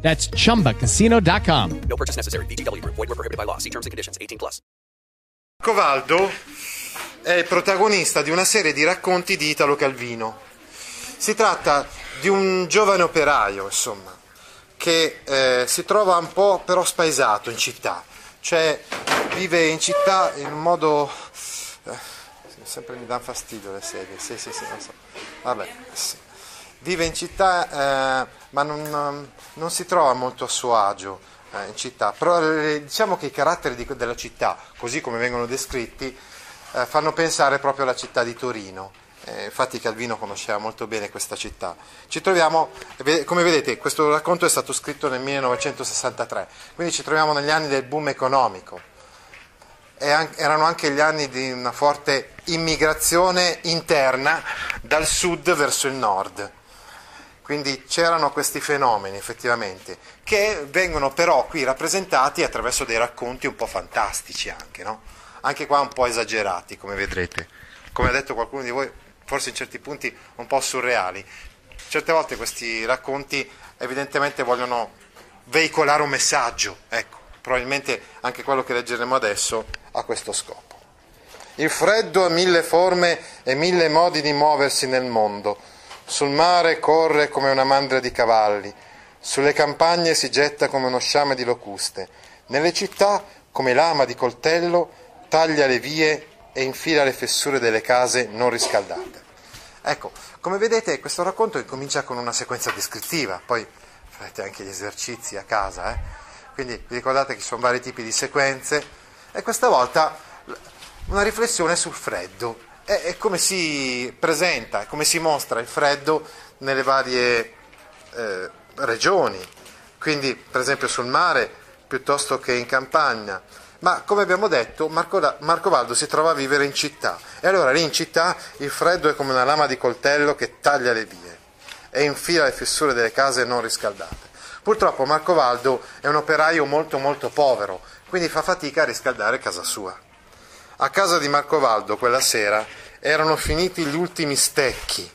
That's chumbacasino.com. No purchase necessary. VGW Group. Void were prohibited by law. See terms and conditions. 18 plus. Covaldo è il protagonista di una serie di racconti di Italo Calvino. Si tratta di un giovane operaio, insomma, che eh, si trova un po' però spaesato in città, cioè vive in città in un modo... eh, sempre mi danno fastidio le sedie, sì sì sì, lo so. Vabbè, sì. Vive in città eh, ma non, non si trova molto a suo agio eh, in città, però eh, diciamo che i caratteri di- della città, così come vengono descritti, eh, fanno pensare proprio alla città di Torino. Eh, infatti Calvino conosceva molto bene questa città. Ci troviamo, come vedete, questo racconto è stato scritto nel 1963, quindi ci troviamo negli anni del boom economico. E an- erano anche gli anni di una forte immigrazione interna dal sud verso il nord. Quindi c'erano questi fenomeni effettivamente, che vengono però qui rappresentati attraverso dei racconti un po' fantastici anche, no? Anche qua un po' esagerati, come vedrete. Come ha detto qualcuno di voi, forse in certi punti un po' surreali. Certe volte questi racconti evidentemente vogliono veicolare un messaggio, ecco, probabilmente anche quello che leggeremo adesso ha questo scopo. Il freddo ha mille forme e mille modi di muoversi nel mondo. Sul mare corre come una mandria di cavalli, sulle campagne si getta come uno sciame di locuste, nelle città, come lama di coltello, taglia le vie e infila le fessure delle case non riscaldate. Ecco, come vedete questo racconto comincia con una sequenza descrittiva, poi farete anche gli esercizi a casa, eh? quindi vi ricordate che ci sono vari tipi di sequenze e questa volta una riflessione sul freddo e, e come si presenta, come si mostra il freddo nelle varie eh, regioni, quindi per esempio sul mare piuttosto che in campagna. Ma come abbiamo detto, Marco, Marco Valdo si trova a vivere in città e allora lì in città il freddo è come una lama di coltello che taglia le vie e infila le fessure delle case non riscaldate. Purtroppo Marco Valdo è un operaio molto molto povero, quindi fa fatica a riscaldare casa sua. A casa di Marco Valdo quella sera erano finiti gli ultimi stecchi,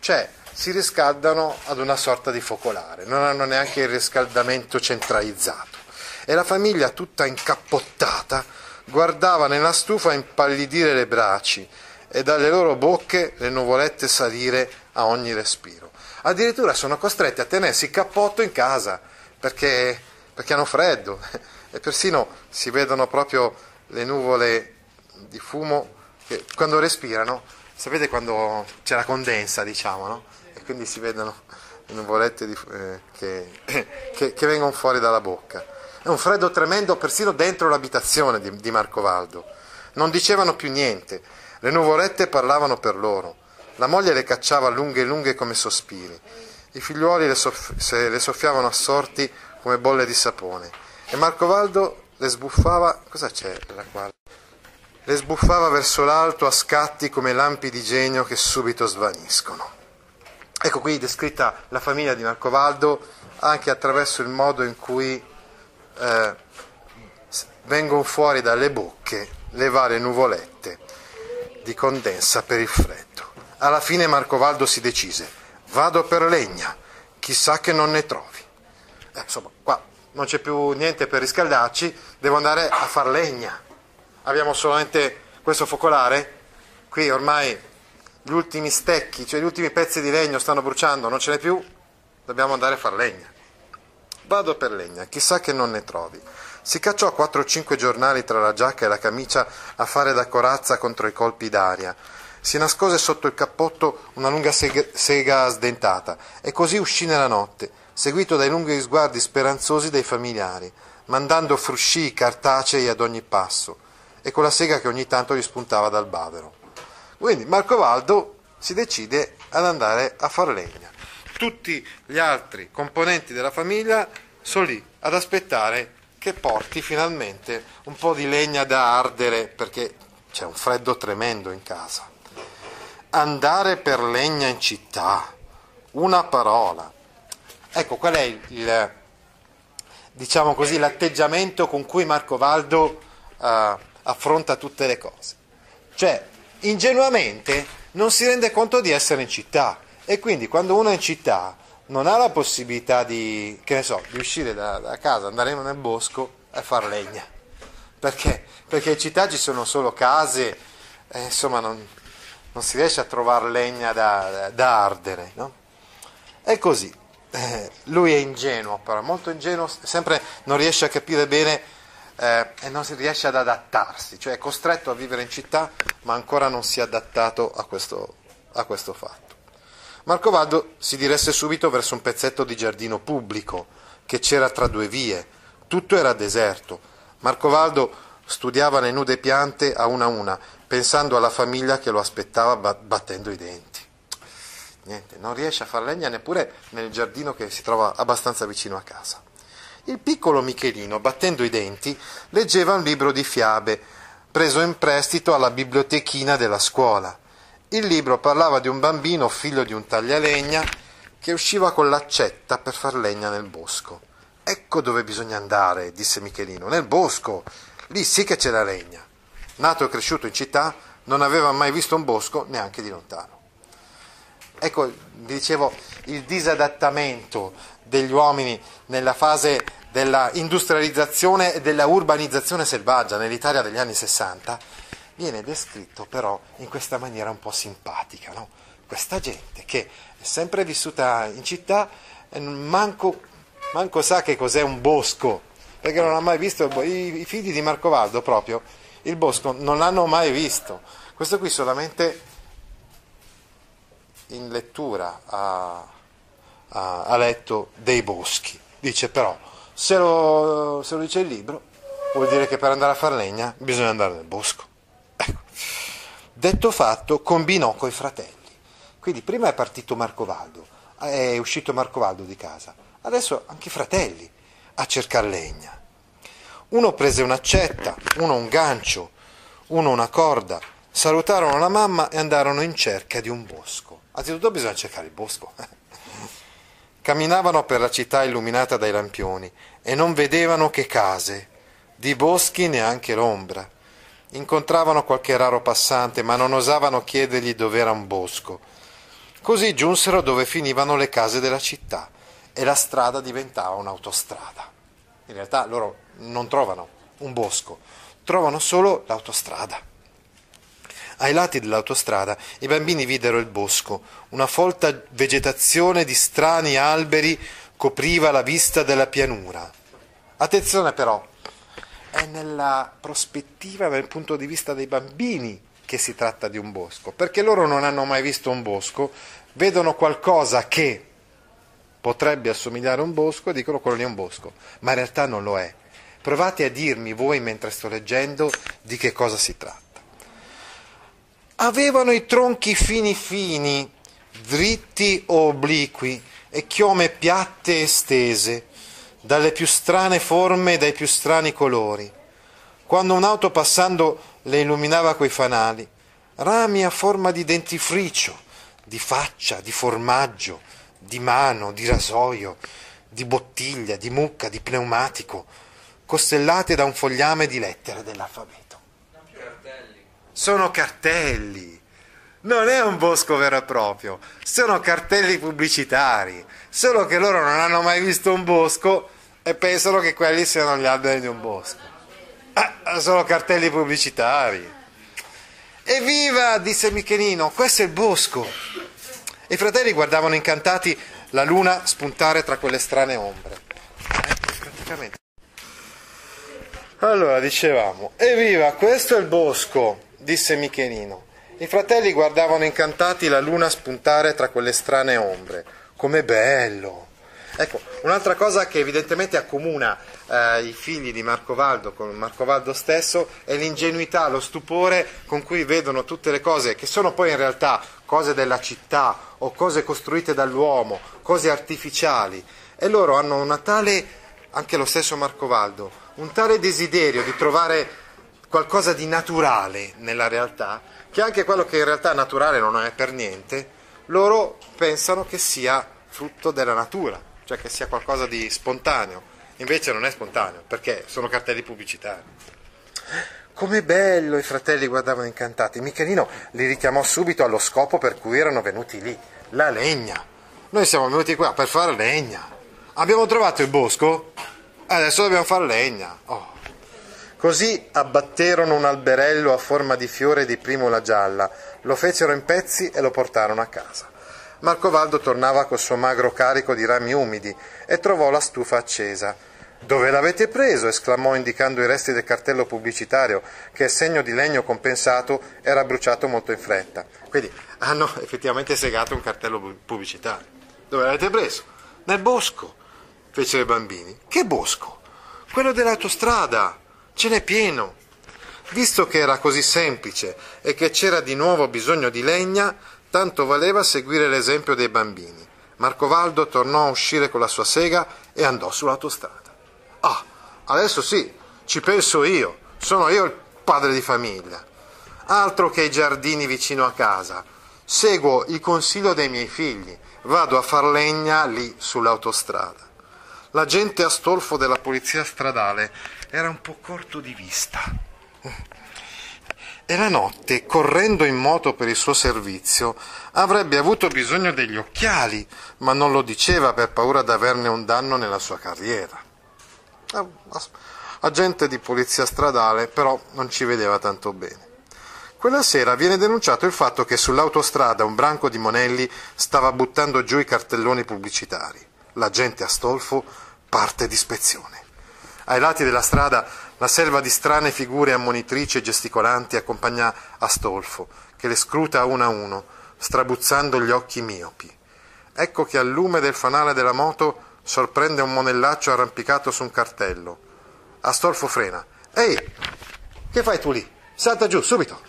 cioè si riscaldano ad una sorta di focolare, non hanno neanche il riscaldamento centralizzato. E la famiglia tutta incappottata guardava nella stufa impallidire le braci e dalle loro bocche le nuvolette salire a ogni respiro. Addirittura sono costretti a tenersi il cappotto in casa perché, perché hanno freddo e persino si vedono proprio le nuvole di fumo quando respirano, sapete quando c'è la condensa, diciamo, no? E quindi si vedono le nuvolette di, eh, che, che, che, vengono fuori dalla bocca. È un freddo tremendo persino dentro l'abitazione di, di Marco Valdo. Non dicevano più niente, le nuvolette parlavano per loro. La moglie le cacciava lunghe e lunghe come sospiri. I figliuoli le, soff- le soffiavano assorti come bolle di sapone. E Marco Valdo le sbuffava. Cosa c'è la quale? Le sbuffava verso l'alto a scatti come lampi di genio che subito svaniscono. Ecco qui descritta la famiglia di Marco Valdo anche attraverso il modo in cui eh, vengono fuori dalle bocche le varie nuvolette di condensa per il freddo. Alla fine Marco Valdo si decise, vado per legna, chissà che non ne trovi. Eh, insomma, qua non c'è più niente per riscaldarci, devo andare a far legna abbiamo solamente questo focolare, qui ormai gli ultimi stecchi, cioè gli ultimi pezzi di legno stanno bruciando, non ce n'è più, dobbiamo andare a far legna. Vado per legna, chissà che non ne trovi. Si cacciò 4 o 5 giornali tra la giacca e la camicia a fare da corazza contro i colpi d'aria. Si nascose sotto il cappotto una lunga sega, sega sdentata e così uscì nella notte, seguito dai lunghi sguardi speranzosi dei familiari, mandando fruscii cartacei ad ogni passo e con la sega che ogni tanto gli spuntava dal bavero. Quindi Marco Valdo si decide ad andare a far legna. Tutti gli altri componenti della famiglia sono lì ad aspettare che porti finalmente un po' di legna da ardere perché c'è un freddo tremendo in casa. Andare per legna in città, una parola. Ecco, qual è il, il diciamo così, l'atteggiamento con cui Marco Valdo uh, affronta tutte le cose. Cioè, ingenuamente non si rende conto di essere in città e quindi quando uno è in città non ha la possibilità di, che ne so, di uscire da, da casa, andare nel bosco e far legna. Perché? Perché in città ci sono solo case, e insomma non, non si riesce a trovare legna da, da ardere. No? È così. Eh, lui è ingenuo, però molto ingenuo, sempre non riesce a capire bene eh, e non si riesce ad adattarsi, cioè è costretto a vivere in città, ma ancora non si è adattato a questo, a questo fatto. Marco Valdo si diresse subito verso un pezzetto di giardino pubblico che c'era tra due vie. Tutto era deserto. Marco Valdo studiava le nude piante a una a una, pensando alla famiglia che lo aspettava battendo i denti. Niente, non riesce a far legna neppure nel giardino che si trova abbastanza vicino a casa. Il piccolo Michelino, battendo i denti, leggeva un libro di fiabe, preso in prestito alla bibliotechina della scuola. Il libro parlava di un bambino figlio di un taglialegna che usciva con l'accetta per far legna nel bosco. Ecco dove bisogna andare, disse Michelino, nel bosco. Lì sì che c'è la legna. Nato e cresciuto in città, non aveva mai visto un bosco neanche di lontano. Ecco, vi dicevo, il disadattamento degli uomini nella fase della industrializzazione e della urbanizzazione selvaggia nell'Italia degli anni 60 viene descritto però in questa maniera un po' simpatica. No? Questa gente che è sempre vissuta in città manco, manco sa che cos'è un bosco, perché non ha mai visto, i, figli di Marco Valdo proprio, il bosco non l'hanno mai visto. Questo qui solamente in lettura ha, ha, ha letto dei boschi. Dice però, se lo, se lo dice il libro, vuol dire che per andare a far legna bisogna andare nel bosco. Detto fatto, combinò coi fratelli. Quindi prima è partito Marco Valdo, è uscito Marco Valdo di casa, adesso anche i fratelli a cercare legna. Uno prese un'accetta, uno un gancio, uno una corda, salutarono la mamma e andarono in cerca di un bosco. Anzitutto bisogna cercare il bosco. Camminavano per la città illuminata dai lampioni e non vedevano che case, di boschi neanche l'ombra. Incontravano qualche raro passante, ma non osavano chiedergli dove era un bosco. Così giunsero dove finivano le case della città e la strada diventava un'autostrada. In realtà loro non trovano un bosco, trovano solo l'autostrada. Ai lati dell'autostrada i bambini videro il bosco, una folta vegetazione di strani alberi copriva la vista della pianura. Attenzione però, è nella prospettiva dal punto di vista dei bambini che si tratta di un bosco, perché loro non hanno mai visto un bosco, vedono qualcosa che potrebbe assomigliare a un bosco e dicono quello lì è un bosco, ma in realtà non lo è. Provate a dirmi voi mentre sto leggendo di che cosa si tratta. Avevano i tronchi fini fini, dritti o obliqui, e chiome piatte e stese, dalle più strane forme e dai più strani colori. Quando un'auto passando le illuminava coi fanali, rami a forma di dentifricio, di faccia, di formaggio, di mano, di rasoio, di bottiglia, di mucca, di pneumatico, costellate da un fogliame di lettere dell'alfabeto. Sono cartelli. Non è un bosco vero e proprio, sono cartelli pubblicitari, solo che loro non hanno mai visto un bosco e pensano che quelli siano gli alberi di un bosco. Ah, sono cartelli pubblicitari. Evviva, disse Michelino, questo è il bosco. I fratelli guardavano incantati la luna spuntare tra quelle strane ombre. Ecco, praticamente. Allora, dicevamo, evviva, questo è il bosco, disse Michelino. I fratelli guardavano incantati la luna spuntare tra quelle strane ombre. Com'è bello! Ecco, un'altra cosa che evidentemente accomuna eh, i figli di Marco Valdo con Marco Valdo stesso è l'ingenuità, lo stupore con cui vedono tutte le cose che sono poi in realtà cose della città o cose costruite dall'uomo, cose artificiali. E loro hanno una tale, anche lo stesso Marco Valdo, un tale desiderio di trovare qualcosa di naturale nella realtà, che anche quello che in realtà naturale non è per niente, loro pensano che sia frutto della natura, cioè che sia qualcosa di spontaneo. Invece non è spontaneo, perché sono cartelli pubblicitari. Com'è bello, i fratelli guardavano incantati. Michelino li richiamò subito allo scopo per cui erano venuti lì, la legna. Noi siamo venuti qua per fare legna. Abbiamo trovato il bosco? Adesso dobbiamo fare legna. Oh. Così abbatterono un alberello a forma di fiore di primula gialla, lo fecero in pezzi e lo portarono a casa. Marcovaldo tornava col suo magro carico di rami umidi e trovò la stufa accesa. Dove l'avete preso? esclamò indicando i resti del cartello pubblicitario che, segno di legno compensato, era bruciato molto in fretta. Quindi hanno effettivamente segato un cartello pubblicitario. Dove l'avete preso? Nel bosco, fecero i bambini. Che bosco? Quello dell'autostrada. Ce n'è pieno. Visto che era così semplice e che c'era di nuovo bisogno di legna, tanto valeva seguire l'esempio dei bambini. Marcovaldo tornò a uscire con la sua sega e andò sull'autostrada. Ah, adesso sì, ci penso io, sono io il padre di famiglia. Altro che i giardini vicino a casa. Seguo il consiglio dei miei figli, vado a far legna lì sull'autostrada. L'agente Astolfo della polizia stradale era un po' corto di vista. E la notte, correndo in moto per il suo servizio, avrebbe avuto bisogno degli occhiali, ma non lo diceva per paura d'averne un danno nella sua carriera. Ah, agente di polizia stradale, però non ci vedeva tanto bene. Quella sera viene denunciato il fatto che sull'autostrada un branco di monelli stava buttando giù i cartelloni pubblicitari. L'agente Astolfo parte d'ispezione. Ai lati della strada la selva di strane figure ammonitrici e gesticolanti accompagna Astolfo, che le scruta uno a uno, strabuzzando gli occhi miopi. Ecco che al lume del fanale della moto sorprende un monellaccio arrampicato su un cartello. Astolfo frena. Ehi, che fai tu lì? Salta giù, subito.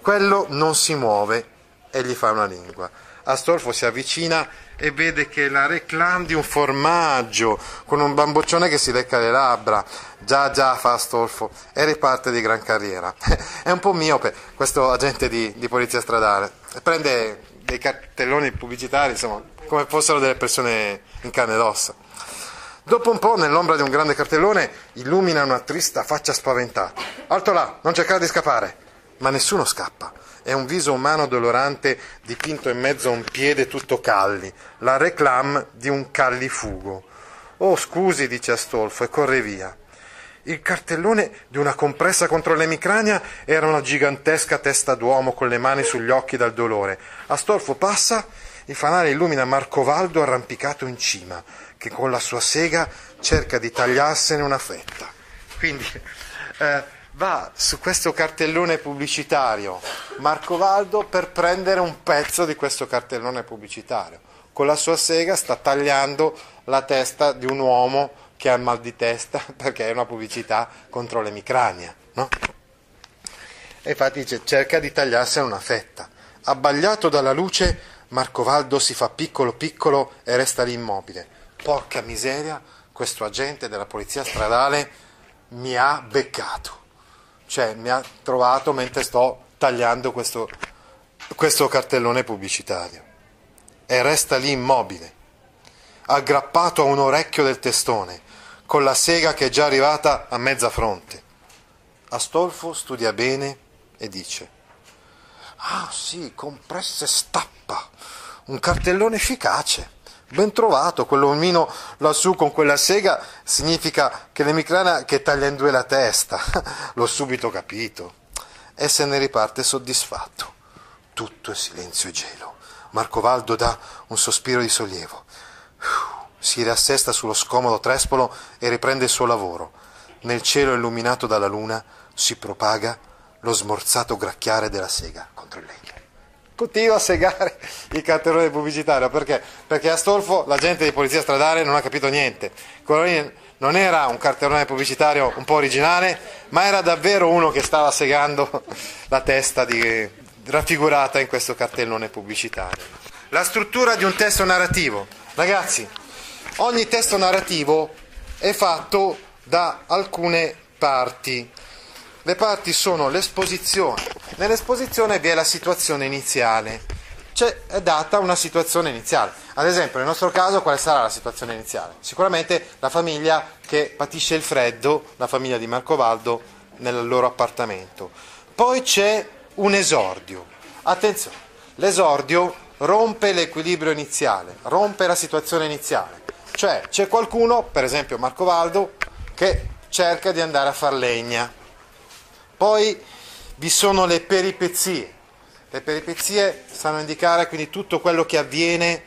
Quello non si muove e gli fa una lingua. Astolfo si avvicina e vede che la reclam di un formaggio con un bamboccione che si lecca le labbra. Già, già, fa Astolfo, e riparte di gran carriera. È un po' miope questo agente di, di polizia stradale. Prende dei cartelloni pubblicitari, insomma, come fossero delle persone in carne ed ossa. Dopo un po', nell'ombra di un grande cartellone, illumina una trista faccia spaventata. Alto là, non cercare di scappare. Ma nessuno scappa. È un viso umano dolorante dipinto in mezzo a un piede tutto calli, la reclam di un callifugo. Oh, scusi, dice Astolfo e corre via. Il cartellone di una compressa contro l'emicrania era una gigantesca testa d'uomo con le mani sugli occhi dal dolore. Astolfo passa il fanale illumina Marcovaldo arrampicato in cima, che con la sua sega cerca di tagliarsene una fetta. Quindi eh, va su questo cartellone pubblicitario Marcovaldo per prendere un pezzo di questo cartellone pubblicitario. Con la sua sega sta tagliando la testa di un uomo che ha mal di testa perché è una pubblicità contro l'emicrania. No? E infatti dice cerca di tagliarsene una fetta. Abbagliato dalla luce Marcovaldo si fa piccolo piccolo e resta lì immobile. Porca miseria, questo agente della polizia stradale mi ha beccato. Cioè mi ha trovato mentre sto tagliando questo, questo cartellone pubblicitario. E resta lì immobile, aggrappato a un orecchio del testone, con la sega che è già arrivata a mezza fronte. Astolfo studia bene e dice Ah sì, compresse stappa. Un cartellone efficace. Ben trovato, quell'omino lassù con quella sega significa che l'emicrana che taglia in due la testa. L'ho subito capito. E se ne riparte soddisfatto. Tutto è silenzio e gelo. Marcovaldo dà un sospiro di sollievo. Si riassesta sullo scomodo trespolo e riprende il suo lavoro. Nel cielo illuminato dalla luna si propaga lo smorzato gracchiare della sega contro il legno. Continua a segare il cartellone pubblicitario perché? Perché Astolfo, l'agente di polizia stradale, non ha capito niente. Quello lì non era un cartellone pubblicitario un po' originale, ma era davvero uno che stava segando la testa di, raffigurata in questo cartellone pubblicitario. La struttura di un testo narrativo. Ragazzi, ogni testo narrativo è fatto da alcune parti. Le parti sono l'esposizione. Nell'esposizione vi è la situazione iniziale. C'è, è data una situazione iniziale. Ad esempio, nel nostro caso, quale sarà la situazione iniziale? Sicuramente la famiglia che patisce il freddo, la famiglia di Marco Valdo, nel loro appartamento. Poi c'è un esordio. Attenzione, l'esordio rompe l'equilibrio iniziale, rompe la situazione iniziale. Cioè c'è qualcuno, per esempio Marco Valdo, che cerca di andare a far legna. Poi vi sono le peripezie. Le peripezie stanno a indicare quindi tutto quello che avviene,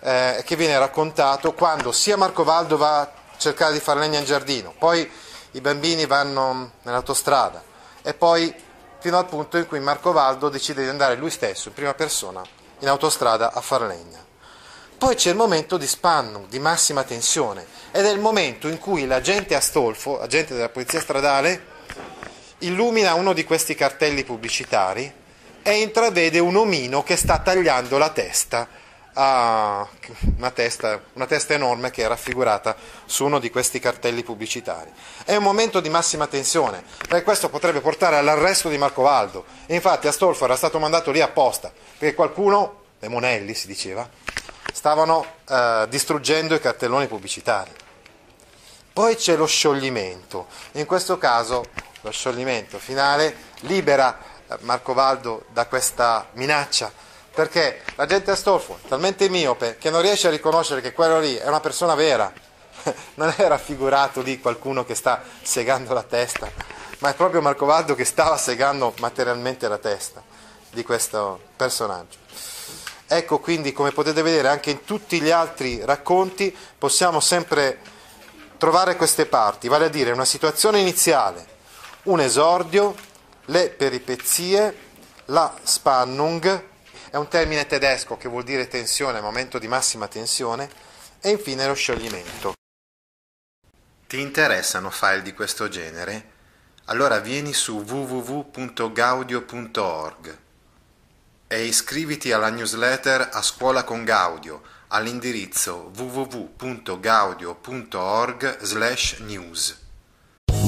eh, che viene raccontato quando sia Marco Valdo va a cercare di fare legna in giardino, poi i bambini vanno nell'autostrada e poi fino al punto in cui Marco Valdo decide di andare lui stesso in prima persona in autostrada a far legna. Poi c'è il momento di spanno, di massima tensione, ed è il momento in cui l'agente Astolfo, agente della polizia stradale, illumina uno di questi cartelli pubblicitari e intravede un omino che sta tagliando la testa a una testa, una testa enorme che è raffigurata su uno di questi cartelli pubblicitari. È un momento di massima tensione, perché questo potrebbe portare all'arresto di Marco Valdo. E infatti Astolfo era stato mandato lì apposta, perché qualcuno, le Monelli si diceva, stavano eh, distruggendo i cartelloni pubblicitari. Poi c'è lo scioglimento, in questo caso lo scioglimento finale libera eh, Marco Valdo da questa minaccia, perché l'agente Astolfo è talmente miope che non riesce a riconoscere che quello lì è una persona vera, non è raffigurato lì qualcuno che sta segando la testa, ma è proprio Marco Valdo che stava segando materialmente la testa di questo personaggio. Ecco quindi, come potete vedere, anche in tutti gli altri racconti possiamo sempre trovare queste parti, vale a dire una situazione iniziale, un esordio, le peripezie, la spannung, è un termine tedesco che vuol dire tensione, momento di massima tensione, e infine lo scioglimento. Ti interessano file di questo genere? Allora vieni su www.gaudio.org e iscriviti alla newsletter A Scuola con Gaudio all'indirizzo www.gaudio.org/news.